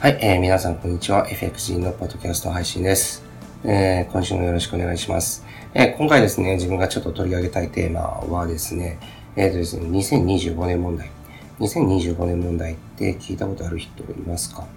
はい、えー、皆さんこんにちは。FXG のポッドキャスト配信です。えー、今週もよろしくお願いします。えー、今回ですね、自分がちょっと取り上げたいテーマはですね、えっ、ー、とですね、2025年問題。2025年問題って聞いたことある人いますか？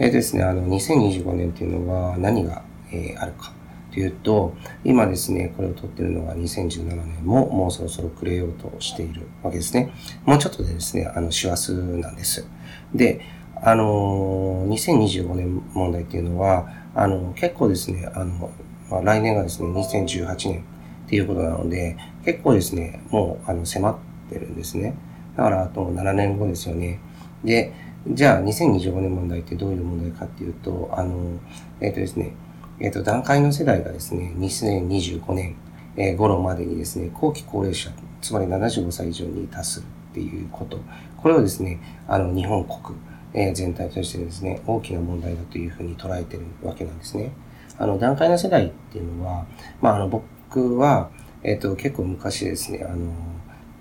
えっ、ー、とですね、あの、2025年っていうのは何が、えー、あるかというと、今ですね、これを撮ってるのは2017年ももうそろそろくれようとしているわけですね。もうちょっとでですね、あの、師走なんです。で、あの、2025年問題っていうのは、あの、結構ですね、あの、まあ、来年がですね、2018年っていうことなので、結構ですね、もう、あの、迫ってるんですね。だから、あと7年後ですよね。で、じゃあ、2025年問題ってどういう問題かっていうと、あの、えっ、ー、とですね、えっ、ー、と、段階の世代がですね、2025年、えー、頃までにですね、後期高齢者、つまり75歳以上に達するっていうこと。これをですね、あの、日本国、え全体としてですね、大きな問題だというふうに捉えてるわけなんですね。あの、段階の世代っていうのは、まあ、あの、僕は、えっ、と、結構昔ですね、あの、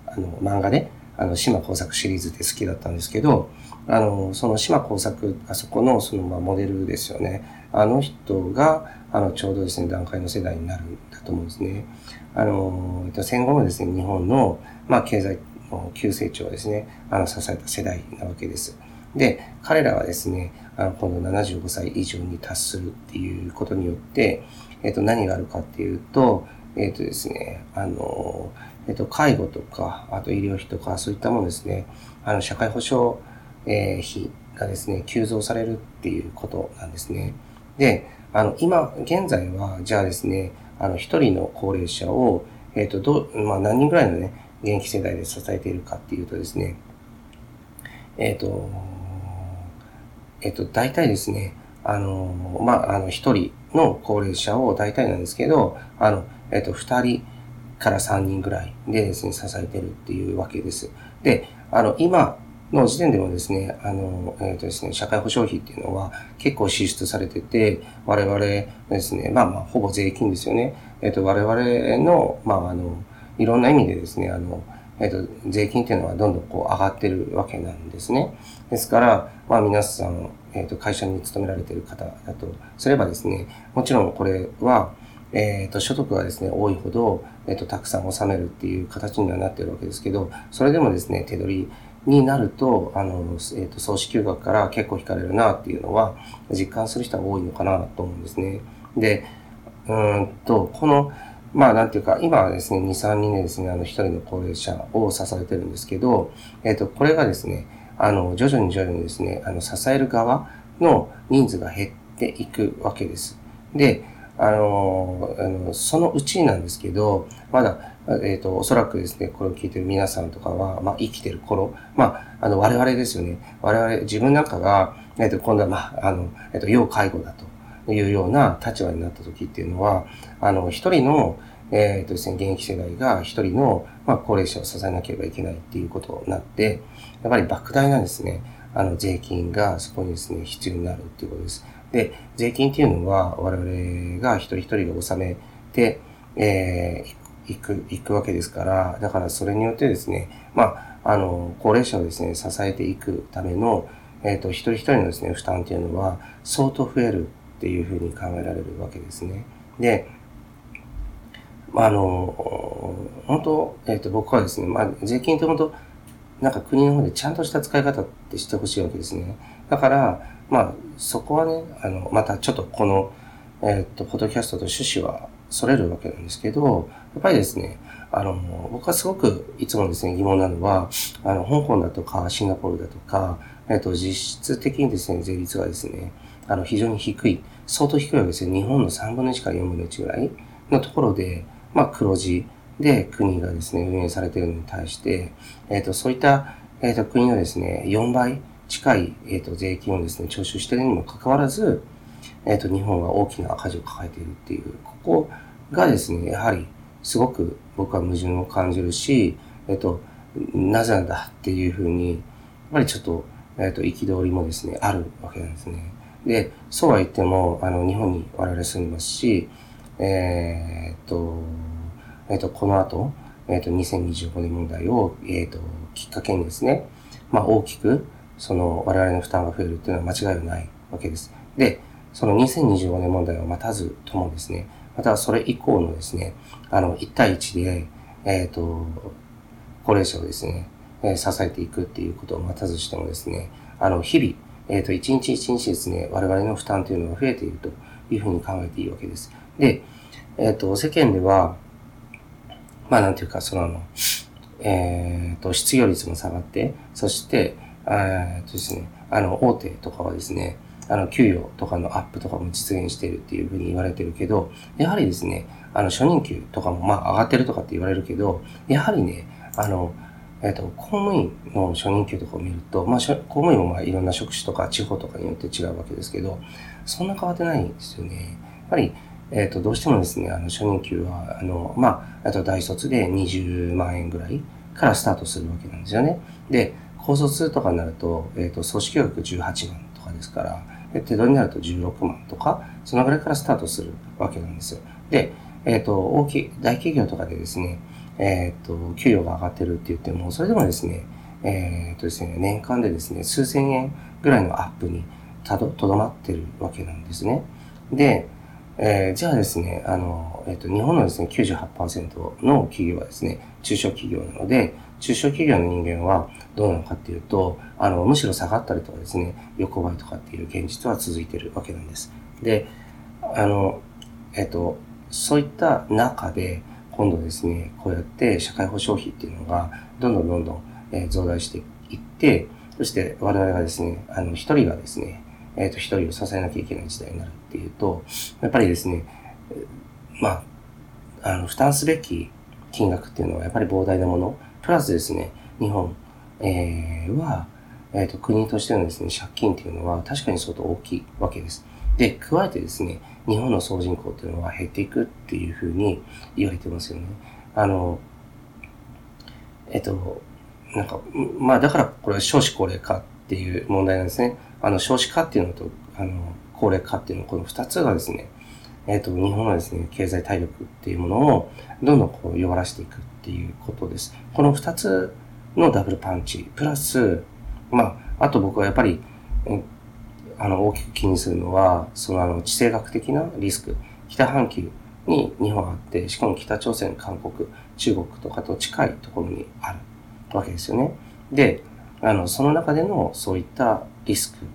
あの、漫画で、あの、島工作シリーズって好きだったんですけど、あの、その島工作、あそこの、その、まあ、モデルですよね。あの人が、あの、ちょうどですね、段階の世代になるんだと思うんですね。あの、戦後のですね、日本の、まあ、経済の急成長をですね、あの、支えた世代なわけです。で、彼らはですね、あの、今度75歳以上に達するっていうことによって、えっ、と、何があるかっていうと、えっ、とですね、あの、えっ、と、介護とか、あと医療費とか、そういったものですね、あの、社会保障、え費がですね、急増されるっていうことなんですね。で、あの、今、現在は、じゃあですね、あの、一人の高齢者を、えっ、と、どう、まあ、何人ぐらいのね、現役世代で支えているかっていうとですね、えっ、と、えっと、大体ですね、あの、まあ、あの、一人の高齢者を大体なんですけど、あの、えっと、二人から三人ぐらいでですね、支えてるっていうわけです。で、あの、今の時点でもですね、あの、えっ、とですね、社会保障費っていうのは結構支出されてて、我々ですね、まあまあ、ほぼ税金ですよね。えっ、と、我々の、まあ、あの、いろんな意味でですね、あの、えっ、と、税金っていうのはどんどんこう上がってるわけなんですね。ですから、まあ皆さん、えっ、と、会社に勤められている方だとすればですね、もちろんこれは、えっ、と、所得がですね、多いほど、えっ、と、たくさん納めるっていう形にはなっているわけですけど、それでもですね、手取りになると、あの、えっ、と、総支給額から結構引かれるなっていうのは、実感する人は多いのかなと思うんですね。で、うんと、この、まあ、なんていうか、今はですね、2、3人でですね、あの、一人の高齢者を支えてるんですけど、えっ、と、これがですね、あの、徐々に徐々にですね、あの、支える側の人数が減っていくわけです。で、あの、あのそのうちなんですけど、まだ、えっ、ー、と、おそらくですね、これを聞いてる皆さんとかは、まあ、生きてる頃、まあ、あの、我々ですよね。我々、自分なんかが、えっ、ー、と、今度は、まあ、あの、えっ、と、要介護だと。いうような立場になった時っていうのは、あの、一人の、えっ、ー、とですね、現役世代が一人の、まあ、高齢者を支えなければいけないっていうことになって、やっぱり莫大なですね、あの、税金がそこにですね、必要になるっていうことです。で、税金っていうのは、我々が一人一人が納めて、えー、行く、行くわけですから、だからそれによってですね、まあ、あの、高齢者をですね、支えていくための、えっ、ー、と、一人一人のですね、負担っていうのは、相当増えるっていうふうに考えられるわけですね。で、まあの、本当、えっ、と、僕はですね、まあ、税金って本当、なんか国の方でちゃんとした使い方ってしてほしいわけですね。だから、まあ、そこはね、あの、またちょっとこの、えっ、と、ポッドキャストと趣旨はそれるわけなんですけど、やっぱりですね、あの、僕はすごくいつもですね、疑問なのは、あの、香港だとか、シンガポールだとか、えっ、と、実質的にですね、税率がですね、あの、非常に低い、相当低いわけですよ。日本の3分の1から4分の1ぐらいのところで、まあ、黒字で国がですね、運営されているのに対して、えっ、ー、と、そういった、えっ、ー、と、国のですね、4倍近い、えっ、と、税金をですね、徴収しているにもかかわらず、えっ、と、日本は大きな赤字を抱えているっていう、ここがですね、やはり、すごく僕は矛盾を感じるし、えっ、と、なぜなんだっていうふうに、やっぱりちょっと、えっ、と、憤りもですね、あるわけなんですね。で、そうは言っても、あの、日本に我々住んでますし、えー、っと、えー、っと、この後、えー、っと、2025年問題を、えっと、きっかけにですね、まあ、大きく、その、我々の負担が増えるっていうのは間違いはないわけです。で、その2025年問題を待たずともですね、またはそれ以降のですね、あの、1対1で、えっ、と、高齢者をですね、え支えていくっていうことを待たずしてもですね、あの、日々、えっ、と、一日一日ですね、我々の負担というのが増えているというふうに考えていいわけです。で、えっ、と、世間では、まあ、なんていうか、その、えっ、ー、と、失業率も下がって、そして、えっとですね、あの、大手とかはですね、あの、給与とかのアップとかも実現しているっていうふうに言われてるけど、やはりですね、あの、初任給とかもまあ上がってるとかって言われるけど、やはりね、あの、えっ、と、公務員の初任給とかを見ると、まあ、公務員もまあいろんな職種とか地方とかによって違うわけですけど、そんな変わってないんですよね。やっぱり、えっ、ー、と、どうしてもですね、あの、初任給は、あの、まあ、あと大卒で20万円ぐらいからスタートするわけなんですよね。で、高卒とかになると、えっ、ー、と、組織学18万とかですから、手取りになると16万とか、そのぐらいからスタートするわけなんですよ。で、えっ、ー、と、大きい、大企業とかでですね、えっ、と、給与が上がってるって言っても、それでもですね、えっ、とですね、年間でですね、数千円ぐらいのアップにたど、とどまってるわけなんですね。で、えー、じゃあですね、あの、えっ、と、日本のですね、98%の企業はですね、中小企業なので、中小企業の人間はどうなのかっていうと、あの、むしろ下がったりとかですね、横ばいとかっていう現実は続いてるわけなんです。で、あの、えっと、そういった中で、今度ですね、こうやって社会保障費っていうのが、どんどんどんどん、え増大していって、そして我々がですね、あの、一人がですね、えっ、と、一人を支えなきゃいけない時代になるっていうと、やっぱりですね、まあ、あの、負担すべき金額っていうのはやっぱり膨大なもの、プラスですね、日本、えー、は、えっ、ー、と、国としてのですね、借金っていうのは確かに相当大きいわけです。で、加えてですね、日本の総人口っていうのは減っていくっていうふうに言われてますよね。あの、えっ、と、なんか、まあだからこれは少子高齢化っていう問題なんですね。あの、少子化っていうのと、あの、高齢化っていうの、この二つがですね、えっ、と、日本のですね、経済体力っていうものをどんどんこう弱らしていくっていうことです。この二つのダブルパンチ、プラス、まあ、あと僕はやっぱり、あの、大きく気にするのは、そのあの、地政学的なリスク。北半球に日本あって、しかも北朝鮮、韓国、中国とかと近いところにあるわけですよね。で、あの、その中でのそういったリスク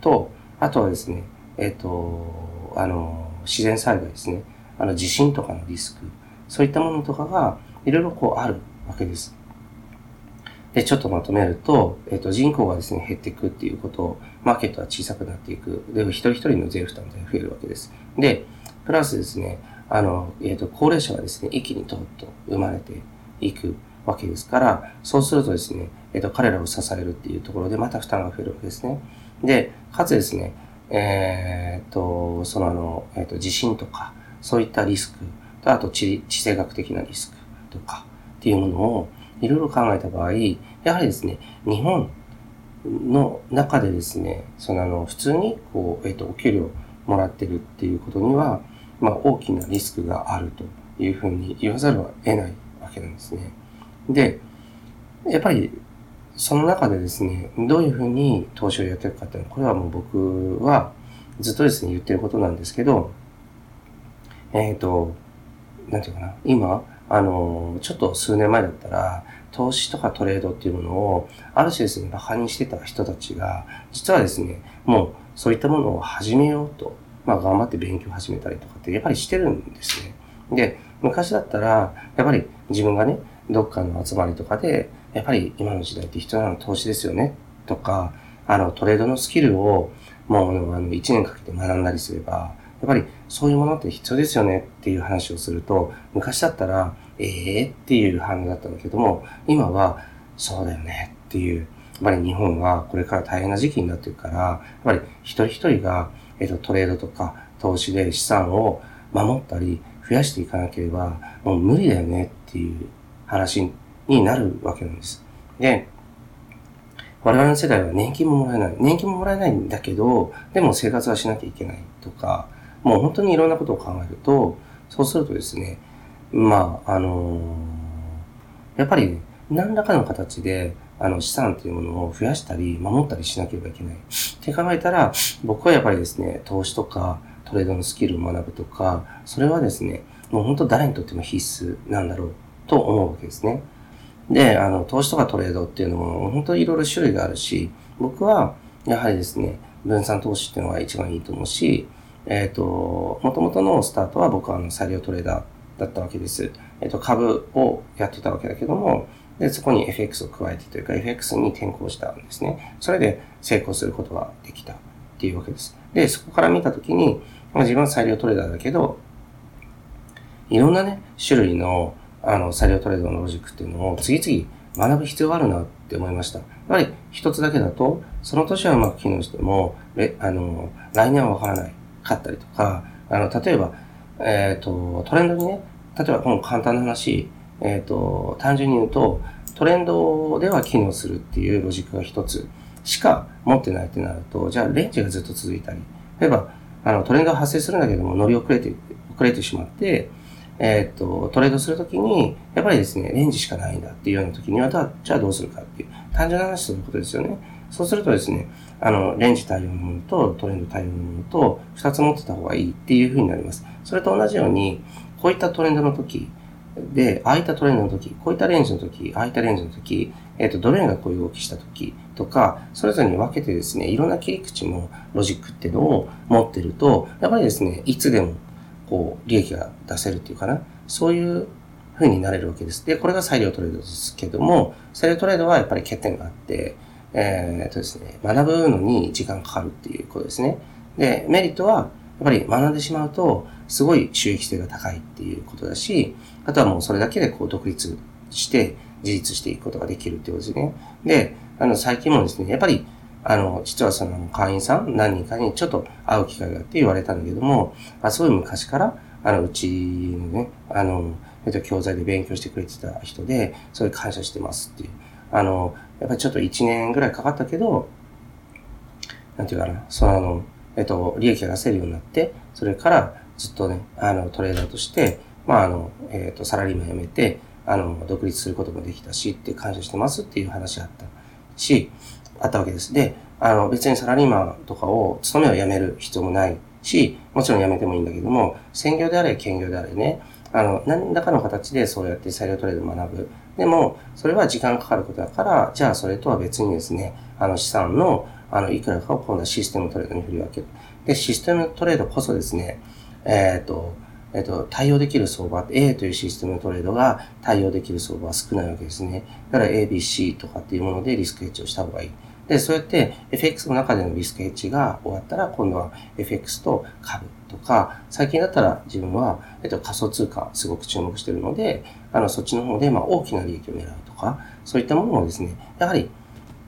と、あとはですね、えっ、ー、と、あの、自然災害ですね。あの、地震とかのリスク。そういったものとかが、いろいろこうあるわけです。で、ちょっとまとめると、えっ、ー、と、人口がですね、減っていくっていうことを、マーケットは小さくなっていく。で、一人一人の税負担が増えるわけです。で、プラスですね、あの、えっ、ー、と、高齢者がですね、一気にとっと生まれていくわけですから、そうするとですね、えっ、と、彼らを支えるっていうところでまた負担が増えるわけですね。で、かつですね、えっ、と、そのあの、えっ、と、地震とか、そういったリスクと、あと地、地政学的なリスクとかっていうものを、いろいろ考えた場合、やはりですね、日本の中でですね、そのあの、普通に、こう、えっ、と、お給料もらってるっていうことには、まあ、大きなリスクがあるというふうに言わざるを得ないわけなんですね。で、やっぱり、その中でですね、どういうふうに投資をやっていくかっていうのは、これはもう僕はずっとですね、言ってることなんですけど、えっ、ー、と、なんていうかな、今、あの、ちょっと数年前だったら、投資とかトレードっていうものを、ある種ですね、馬鹿にしてた人たちが、実はですね、もうそういったものを始めようと、まあ頑張って勉強始めたりとかってやっぱりしてるんですね。で、昔だったら、やっぱり自分がね、どっかの集まりとかで、やっぱり今の時代って必要なの投資ですよね、とか、あの、トレードのスキルを、もう、あの、1年かけて学んだりすれば、やっぱりそういうものって必要ですよね。っていう話をすると、昔だったら、ええー、っていう反応だったんだけども、今は、そうだよね。っていう、やっぱり日本はこれから大変な時期になってるから、やっぱり一人一人が、えっ、と、トレードとか投資で資産を守ったり増やしていかなければ、もう無理だよね。っていう話になるわけなんです。で、我々の世代は年金ももらえない。年金ももらえないんだけど、でも生活はしなきゃいけないとか、もう本当にいろんなことを考えると、そうするとですね、まあ、あのー、やっぱり、ね、何らかの形で、あの、資産っていうものを増やしたり、守ったりしなければいけない。って考えたら、僕はやっぱりですね、投資とか、トレードのスキルを学ぶとか、それはですね、もう本当誰にとっても必須なんだろうと思うわけですね。で、あの、投資とかトレードっていうのも本当にいろいろ種類があるし、僕はやはりですね、分散投資っていうのが一番いいと思うし、えっ、ー、と、もともとのスタートは僕はあの、裁量トレーダーだったわけです。えっ、ー、と、株をやってたわけだけども、で、そこに FX を加えてというか FX に転向したんですね。それで成功することができたっていうわけです。で、そこから見たときに、まあ、自分は裁量トレーダーだけど、いろんなね、種類の、あの、裁量トレードのロジックっていうのを次々学ぶ必要があるなって思いました。やはり一つだけだと、その年はうまく機能しても、あの、来年はわからないかったりとか、あの、例えば、えっ、ー、と、トレンドにね、例えばこの簡単な話、えっ、ー、と、単純に言うと、トレンドでは機能するっていうロジックが一つしか持ってないってなると、じゃあレンジがずっと続いたり、例えば、あの、トレンドが発生するんだけども、乗り遅れて、遅れてしまって、えっ、と、トレードするときに、やっぱりですね、レンジしかないんだっていうようなときには、じゃあどうするかっていう、単純な話ということですよね。そうするとですね、あの、レンジ対応のものとトレンド対応のものと、二つ持ってた方がいいっていうふうになります。それと同じように、こういったトレンドの時、で、空いたトレンドの時、こういったレンジの時、空いたレンジの時、えっ、ー、と、ドル円がこういう動きした時とか、それぞれに分けてですね、いろんな切り口のロジックっていうのを持ってると、やっぱりですね、いつでも、こう、利益が出せるっていうかな、そういう風になれるわけです。で、これが裁量トレードですけども、裁量トレードはやっぱり欠点があって、えー、っとですね、学ぶのに時間かかるっていうことですね。で、メリットは、やっぱり学んでしまうと、すごい収益性が高いっていうことだし、あとはもうそれだけでこう独立して自立していくことができるっていうことですね。で、あの、最近もですね、やっぱり、あの、実はその会員さん何人かにちょっと会う機会があって言われたんだけども、あそうい昔から、あの、うちのね、あの、えっと、教材で勉強してくれてた人で、それ感謝してますっていう。あの、やっぱりちょっと1年ぐらいかかったけど、なんていうかな、そのあの、えっと、利益が出せるようになって、それからずっとね、あの、トレーダーとして、まあ、あの、えっ、と、サラリーマン辞めて、あの、独立することもできたし、って感謝してますっていう話あったし、あったわけです。で、あの、別にサラリーマンとかを、勤めを辞める必要もないし、もちろん辞めてもいいんだけども、専業であれ、兼業であれね、あの、何らかの形でそうやって裁量トレードを学ぶ。でも、それは時間かかることだから、じゃあそれとは別にですね、あの資産の、あの、いくらかを今度はシステムトレードに振り分ける。で、システムトレードこそですね、えっ、ー、と、えっ、と、対応できる相場、A というシステムのトレードが対応できる相場は少ないわけですね。だから ABC とかっていうものでリスクヘッジをした方がいい。で、そうやって FX の中でのリスクヘッジが終わったら、今度は FX と株とか、最近だったら自分は、えっと、仮想通貨すごく注目してるので、あの、そっちの方で、まあ、大きな利益を狙うとか、そういったものもですね、やはり、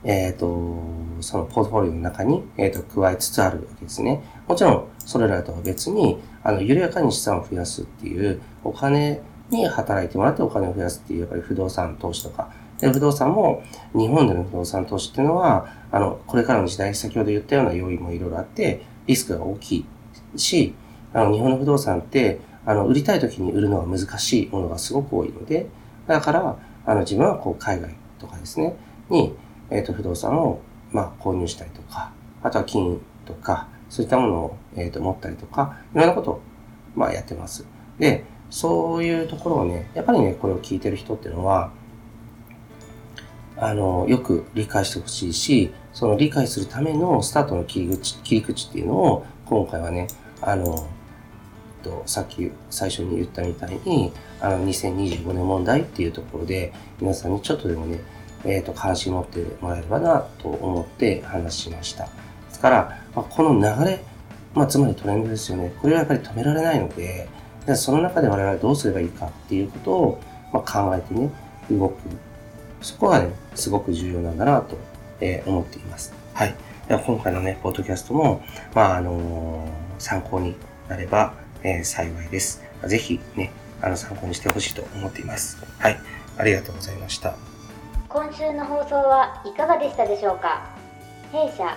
えっ、ー、と、そのポートフォリオの中に、えっ、ー、と、加えつつあるわけですね。もちろん、それらとは別に、あの、緩やかに資産を増やすっていう、お金に働いてもらってお金を増やすっていう、やっぱり不動産投資とか、で、不動産も、日本での不動産投資っていうのは、あの、これからの時代、先ほど言ったような要因もいろいろあって、リスクが大きいし、あの、日本の不動産って、あの、売りたい時に売るのが難しいものがすごく多いので、だから、あの、自分はこう、海外とかですね、に、えっ、ー、と、不動産を、まあ、購入したりとか、あとは金とか、そういったものを、え、ー、と、持ったりとか、いろんなことを、まあ、やってます。で、そういうところをね、やっぱりね、これを聞いてる人っていうのは、あの、よく理解してほしいし、その理解するためのスタートの切り口、切り口っていうのを、今回はね、あの、と、さっき最初に言ったみたいに、あの、2025年問題っていうところで、皆さんにちょっとでもね、えっ、ー、と、関心持ってもらえればなと思って話しました。ですから、まあ、この流れ、まあ、つまりトレンドですよね。これはやっぱり止められないので、その中で我々はどうすればいいかっていうことを、ま、考えてね、動く。そこがね、すごく重要なんだなと、え、思っています。はい。では今回のね、ポッドキャストも、まあ、あのー、参考になれば、えー、幸いです。ぜひね、あの、参考にしてほしいと思っています。はい。ありがとうございました。今週の放送はいかがでしたでしょうか？弊社